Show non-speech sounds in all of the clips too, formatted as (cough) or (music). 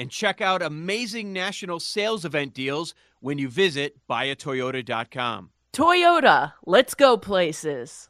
and check out amazing national sales event deals when you visit buyatoyota.com. Toyota, let's go places.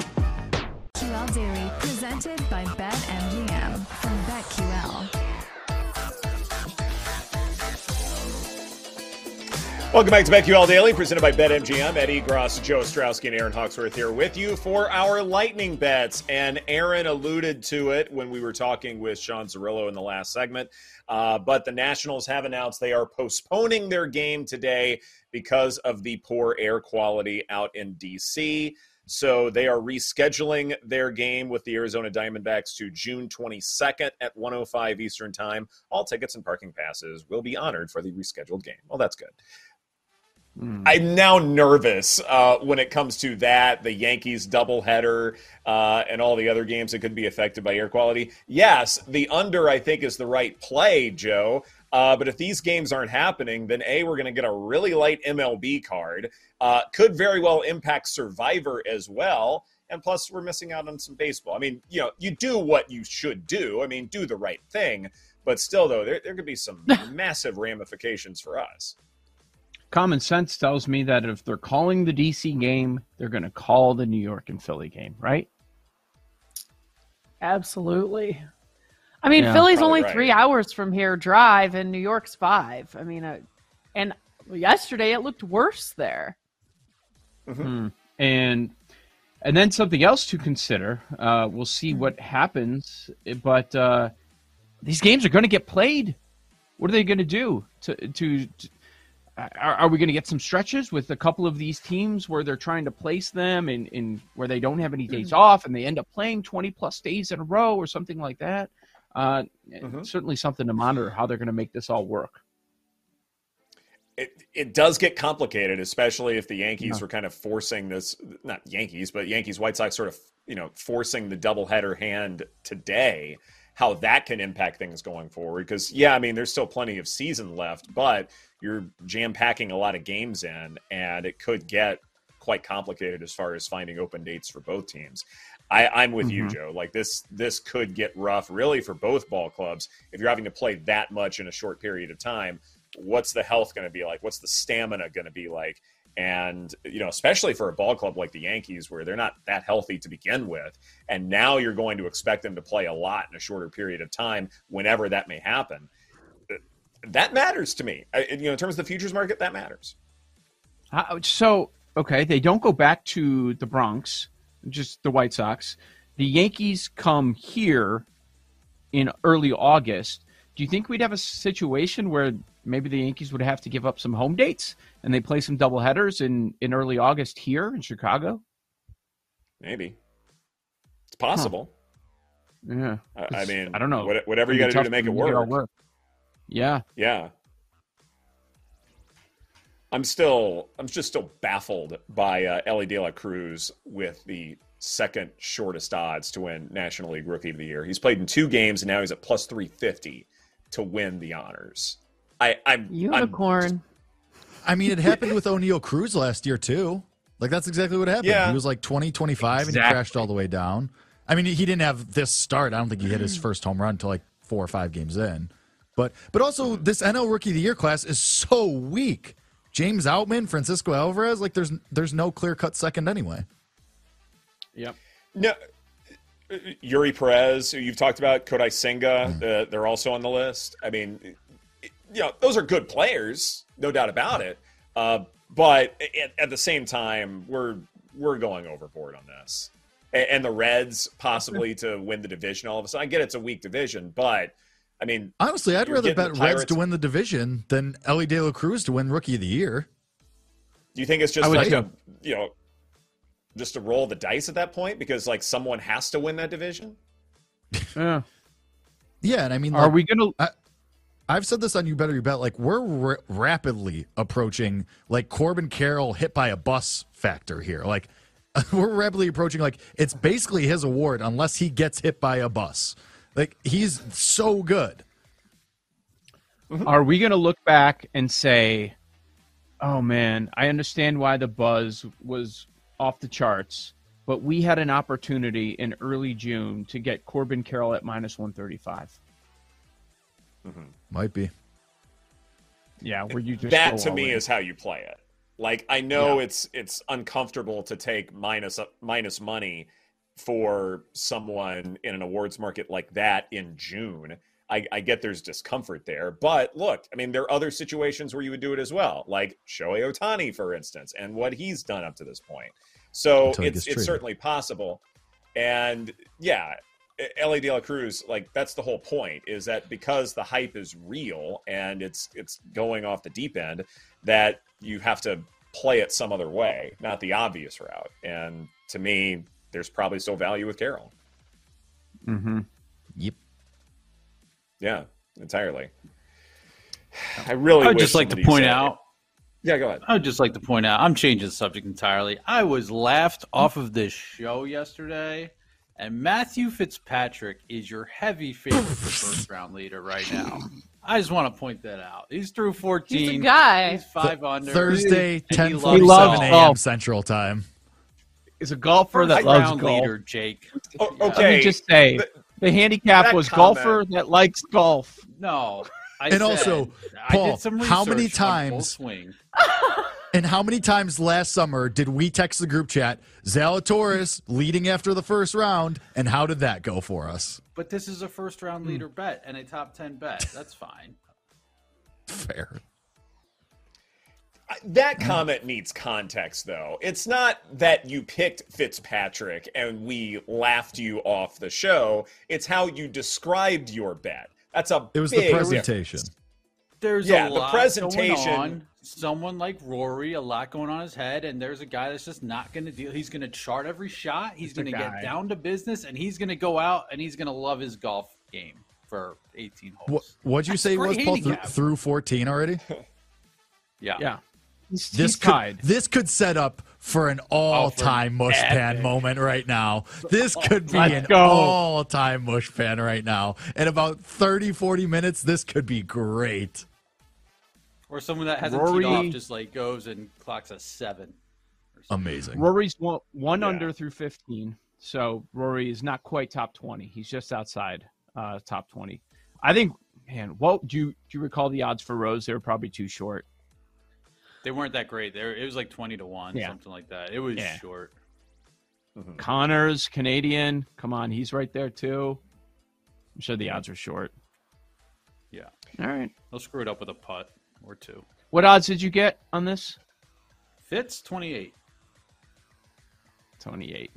Daily, presented by BetMGM from BetQL. Welcome back to BetQL Daily, presented by BetMGM. Eddie Gross, Joe Ostrowski, and Aaron Hawksworth here with you for our lightning bets. And Aaron alluded to it when we were talking with Sean Zerillo in the last segment. Uh, but the Nationals have announced they are postponing their game today because of the poor air quality out in D.C. So they are rescheduling their game with the Arizona Diamondbacks to June 22nd at 105 Eastern Time. All tickets and parking passes will be honored for the rescheduled game. Well, that's good. Mm. I'm now nervous uh, when it comes to that, the Yankees doubleheader, uh, and all the other games that could be affected by air quality. Yes, the under, I think, is the right play, Joe. Uh, but if these games aren't happening, then A, we're going to get a really light MLB card. Uh, could very well impact Survivor as well. And plus, we're missing out on some baseball. I mean, you know, you do what you should do. I mean, do the right thing. But still, though, there, there could be some (laughs) massive ramifications for us common sense tells me that if they're calling the DC game, they're going to call the New York and Philly game, right? Absolutely. I mean, yeah, Philly's only right. three hours from here drive, and New York's five. I mean, uh, and yesterday it looked worse there. Mm-hmm. And and then something else to consider. Uh, we'll see what happens, but uh, these games are going to get played. What are they going to do to to are, are we going to get some stretches with a couple of these teams where they're trying to place them in, in where they don't have any days mm-hmm. off and they end up playing 20 plus days in a row or something like that? Uh, mm-hmm. Certainly something to monitor how they're going to make this all work. It, it does get complicated, especially if the Yankees yeah. were kind of forcing this, not Yankees, but Yankees, White Sox sort of, you know, forcing the doubleheader hand today how that can impact things going forward. Because, yeah, I mean, there's still plenty of season left, but you're jam packing a lot of games in, and it could get quite complicated as far as finding open dates for both teams. I, am with mm-hmm. you, Joe. Like this, this could get rough, really, for both ball clubs. If you're having to play that much in a short period of time, what's the health going to be like? What's the stamina going to be like? And you know, especially for a ball club like the Yankees, where they're not that healthy to begin with, and now you're going to expect them to play a lot in a shorter period of time, whenever that may happen that matters to me. I, you know, in terms of the futures market, that matters. Uh, so, okay, they don't go back to the Bronx, just the White Sox. The Yankees come here in early August. Do you think we'd have a situation where maybe the Yankees would have to give up some home dates and they play some doubleheaders in in early August here in Chicago. Maybe it's possible. Huh. Yeah, I, I, mean, I don't know. What, whatever you got to do to make it work. work. Yeah, yeah. I'm still, I'm just still baffled by uh, Elly De La Cruz with the second shortest odds to win National League Rookie of the Year. He's played in two games and now he's at plus 350 to win the honors. I, I'm unicorn. I'm just, (laughs) I mean, it happened with Oneil Cruz last year too. Like that's exactly what happened. Yeah. He was like 20, 25 exactly. and he crashed all the way down. I mean, he didn't have this start. I don't think he hit his first home run until like four or five games in. But but also this NL Rookie of the Year class is so weak. James Outman, Francisco Alvarez, like there's there's no clear cut second anyway. Yep. No, Eury Perez, you've talked about Kodai Senga, mm. uh, they're also on the list. I mean, you know, those are good players, no doubt about it. Uh, but at, at, the same time, we're we're going overboard on this. And, and the Reds possibly (laughs) to win the division all of a sudden. I get it's a weak division, but I mean, honestly, I'd rather bet Reds to win the division than Elly De La Cruz to win Rookie of the Year. Do you think it's just like a, you know, just to roll the dice at that point because like someone has to win that division? Yeah. yeah, and I mean, are we gonna? I, I've said this on You Better You Bet. Like we're r- rapidly approaching like Corbin Carroll hit by a bus factor here. Like (laughs) we're rapidly approaching like it's basically his award unless he gets hit by a bus. Like he's so good. Mm-hmm. Are we going to look back and say, "Oh man, I understand why the buzz was off the charts, but we had an opportunity in early June to get Corbin Carroll at minus 135." Mm-hmm. Might be. Yeah, where you just that to me in. is how you play it. Like I know yeah. it's it's uncomfortable to take minus minus money for someone in an awards market like that in June. I, I, get there's discomfort there. But look, I mean, there are other situations where you would do it as well, like Shohei Ohtani, for instance, and what he's done up to this point. So it's it's certainly possible. And yeah, Elly De La Cruz, like that's the whole point, is that because the hype is real and it's it's going off the deep end, that you have to play it some other way, not the obvious route. And to me, there's probably still value with Carroll. Mm-hmm. Yep. Yeah, entirely. I really. I would just like to point out. Yeah, go ahead. I would just like to point out. I'm changing the subject entirely. I was laughed off of this show yesterday, and Matthew Fitzpatrick is your heavy favorite for (laughs) first round leader right now. I just want to point that out. He's through 14. He's a guy. He's five under. Thursday, 10 a.m. Central Time is a golfer that loves golf. leader, Jake. Oh, okay. Let me just say the, the handicap was comment. golfer that likes golf. No. I and said, also, Paul, how many times? (laughs) and how many times last summer did we text the group chat Zalatoris leading after the first round, and how did that go for us? But this is a first round leader mm. bet and a top ten bet. That's fine. Fair that comment needs context, though. It's not that you picked Fitzpatrick and we laughed you off the show. It's how you described your bet. That's a. It was the presentation. There's yeah, the presentation. Someone like Rory, a lot going on his head, and there's a guy that's just not going to deal. He's going to chart every shot. He's going to get down to business, and he's going to go out and he's going to love his golf game for 18 holes. What, what'd you that's say was Paul th- through 14 already? (laughs) yeah. Yeah. He's, this he's could this could set up for an all-time oh, mushpan moment right now. This could be Let's an go. all-time mush mushpan right now. In about 30 40 minutes this could be great. Or someone that hasn't Rory, teed off just like goes and clocks a 7. Amazing. Rory's one, one yeah. under through 15. So Rory is not quite top 20. He's just outside uh, top 20. I think man, what do you do you recall the odds for Rose? They were probably too short. They weren't that great. There, it was like twenty to one, yeah. something like that. It was yeah. short. Mm-hmm. Conners, Canadian. Come on, he's right there too. I'm sure the odds are short. Yeah. All right. They'll screw it up with a putt or two. What odds did you get on this? Fitz twenty eight. Twenty eight.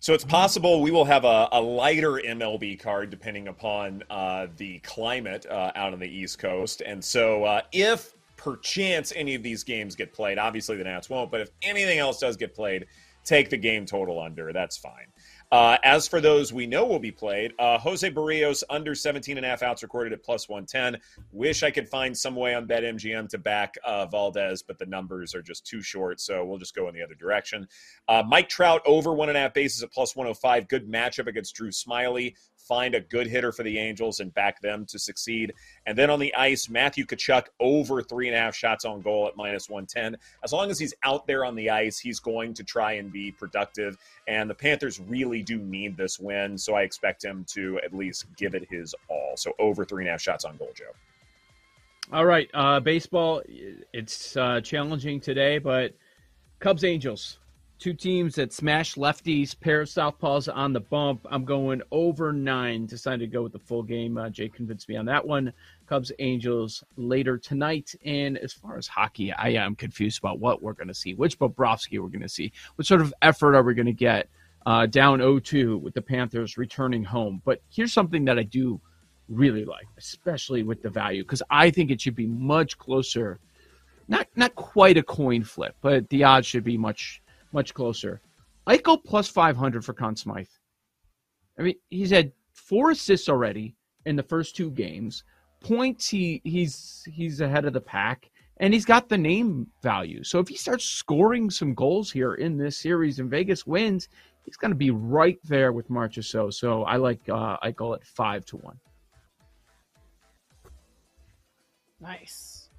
So it's possible we will have a, a lighter MLB card depending upon uh, the climate uh, out on the East Coast. And so uh, if perchance any of these games get played, obviously the Nats won't, but if anything else does get played, take the game total under. That's fine. Uh, as for those we know will be played, uh, Jose Berrios under 17 and a half outs recorded at plus 110. Wish I could find some way on BetMGM to back uh, Valdez, but the numbers are just too short, so we'll just go in the other direction. Uh, Mike Trout over one and a half bases at plus 105. Good matchup against Drew Smyly. find a good hitter for the Angels and back them to succeed. And then on the ice, Matthew Tkachuk over three and a half shots on goal at minus 110. As long as he's out there on the ice, he's going to try and be productive. And the Panthers really do need this win. So I expect him to at least give it his all. So over three and a half shots on goal, Joe. All right. Uh, baseball, it's uh, challenging today, but Cubs Angels. Two teams that smash lefties, pair of southpaws on the bump. I'm going over nine. Decided to go with the full game. Uh, Jay convinced me on that one. Cubs Angels later tonight. And as far as hockey, I am confused about what we're going to see, which Bobrovsky we're going to see, what sort of effort are we going to get uh, down 0-2 with the Panthers returning home. But here's something that I do really like, especially with the value, because I think it should be much closer. Not not quite a coin flip, but the odds should be much much closer. Eichel plus 500 for Conn Smythe. I mean, he's had four assists already in the first two games. Points, he he's he's ahead of the pack, and he's got the name value. So if he starts scoring some goals here in this series and Vegas wins, he's going to be right there with Marchessault. So So I like uh, I call it five to one. Nice.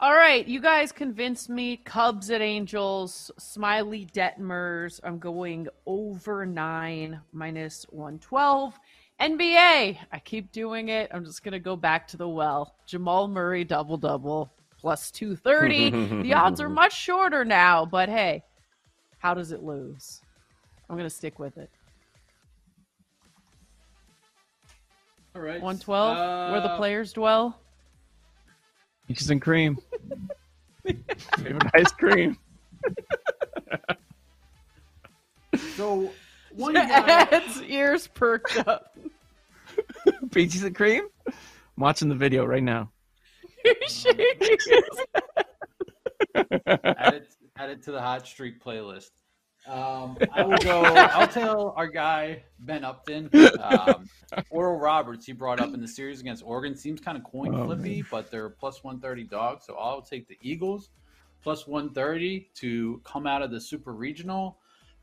All right, you guys convinced me. Cubs at Angels, Smyly Detmers. I'm going over nine minus 112. NBA, I keep doing it. I'm just going to go back to the well. Jamal Murray double double plus 230. (laughs) the odds are much shorter now, but hey, how does it lose? I'm going to stick with it. All right. 112, uh, where the uh, players dwell. Peaches and cream. Favorite (laughs) (laughs) ice cream. so one Ed's ears perked up. (laughs) Peaches and cream. I'm watching the video right now. add, it, add it to the hot streak playlist. Um, I will go. I'll tell our guy Ben Upton. Um, Oral Roberts, he brought up in the series against Oregon, seems kind of coin oh, but they're plus one thirty dogs. So I'll take the Eagles plus one thirty to come out of the Super Regional.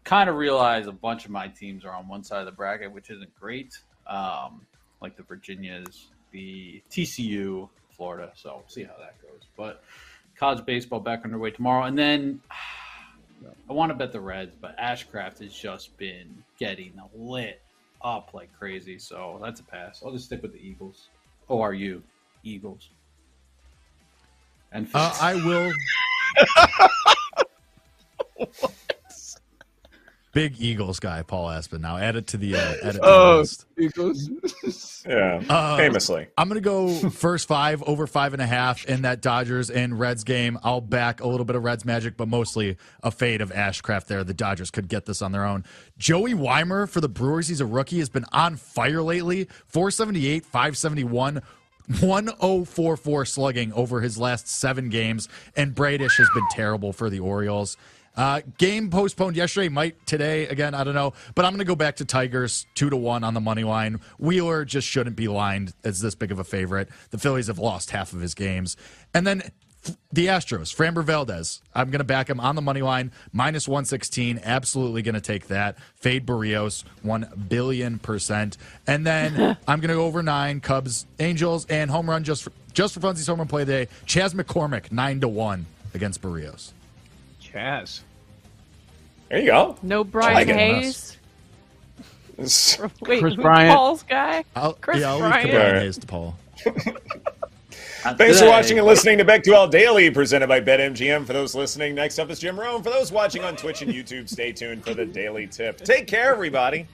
Kind of realize a bunch of my teams are on one side of the bracket, which isn't great. Um, like the Virginias, the TCU, Florida. So we'll see how that goes. But college baseball back underway tomorrow, and then. I want to bet the Reds, but Ashcraft has just been getting lit up like crazy. So that's a pass. I'll just stick with the Eagles. O R U, Eagles. And uh, I will. (laughs) Big Eagles guy, Paul Aspen. Now add it to the uh, add it to oh, list. Eagles. (laughs) yeah, uh, famously. I'm gonna go first five over five and a half in that Dodgers and Reds game. I'll back a little bit of Reds magic, but mostly a fade of Ashcraft there. The Dodgers could get this on their own. Joey Wiemer for the Brewers. He's a rookie. Has been on fire lately. 478, 571. 1044 slugging over his last seven games, and Bradish has been terrible for the Orioles. Uh, game postponed yesterday, might today again. I don't know, but I'm going to go back to Tigers two to one on the money line. Wheeler just shouldn't be lined as this big of a favorite. The Phillies have lost half of his games, and then the Astros, Framber Valdez. I'm going to back him on the money line, minus 116. Absolutely going to take that. Fade Berrios, 1 billion percent. And then (laughs) I'm going to go over nine Cubs, Angels, and home run just for, just for funsies home run play today. Chas McCormick, 9 to 1 against Berrios. Chas. There you go. No Brian like Hayes. (laughs) Wait, Kris Bryant. Paul's guy. I'll, Kris yeah, I'll Bryant. leave Brian Hayes to Paul. (laughs) Thanks for watching and listening to BetQL Daily, presented by BetMGM. For those listening, next up is Jim Rome. For those watching on Twitch and YouTube, stay tuned for the daily tip. Take care, everybody.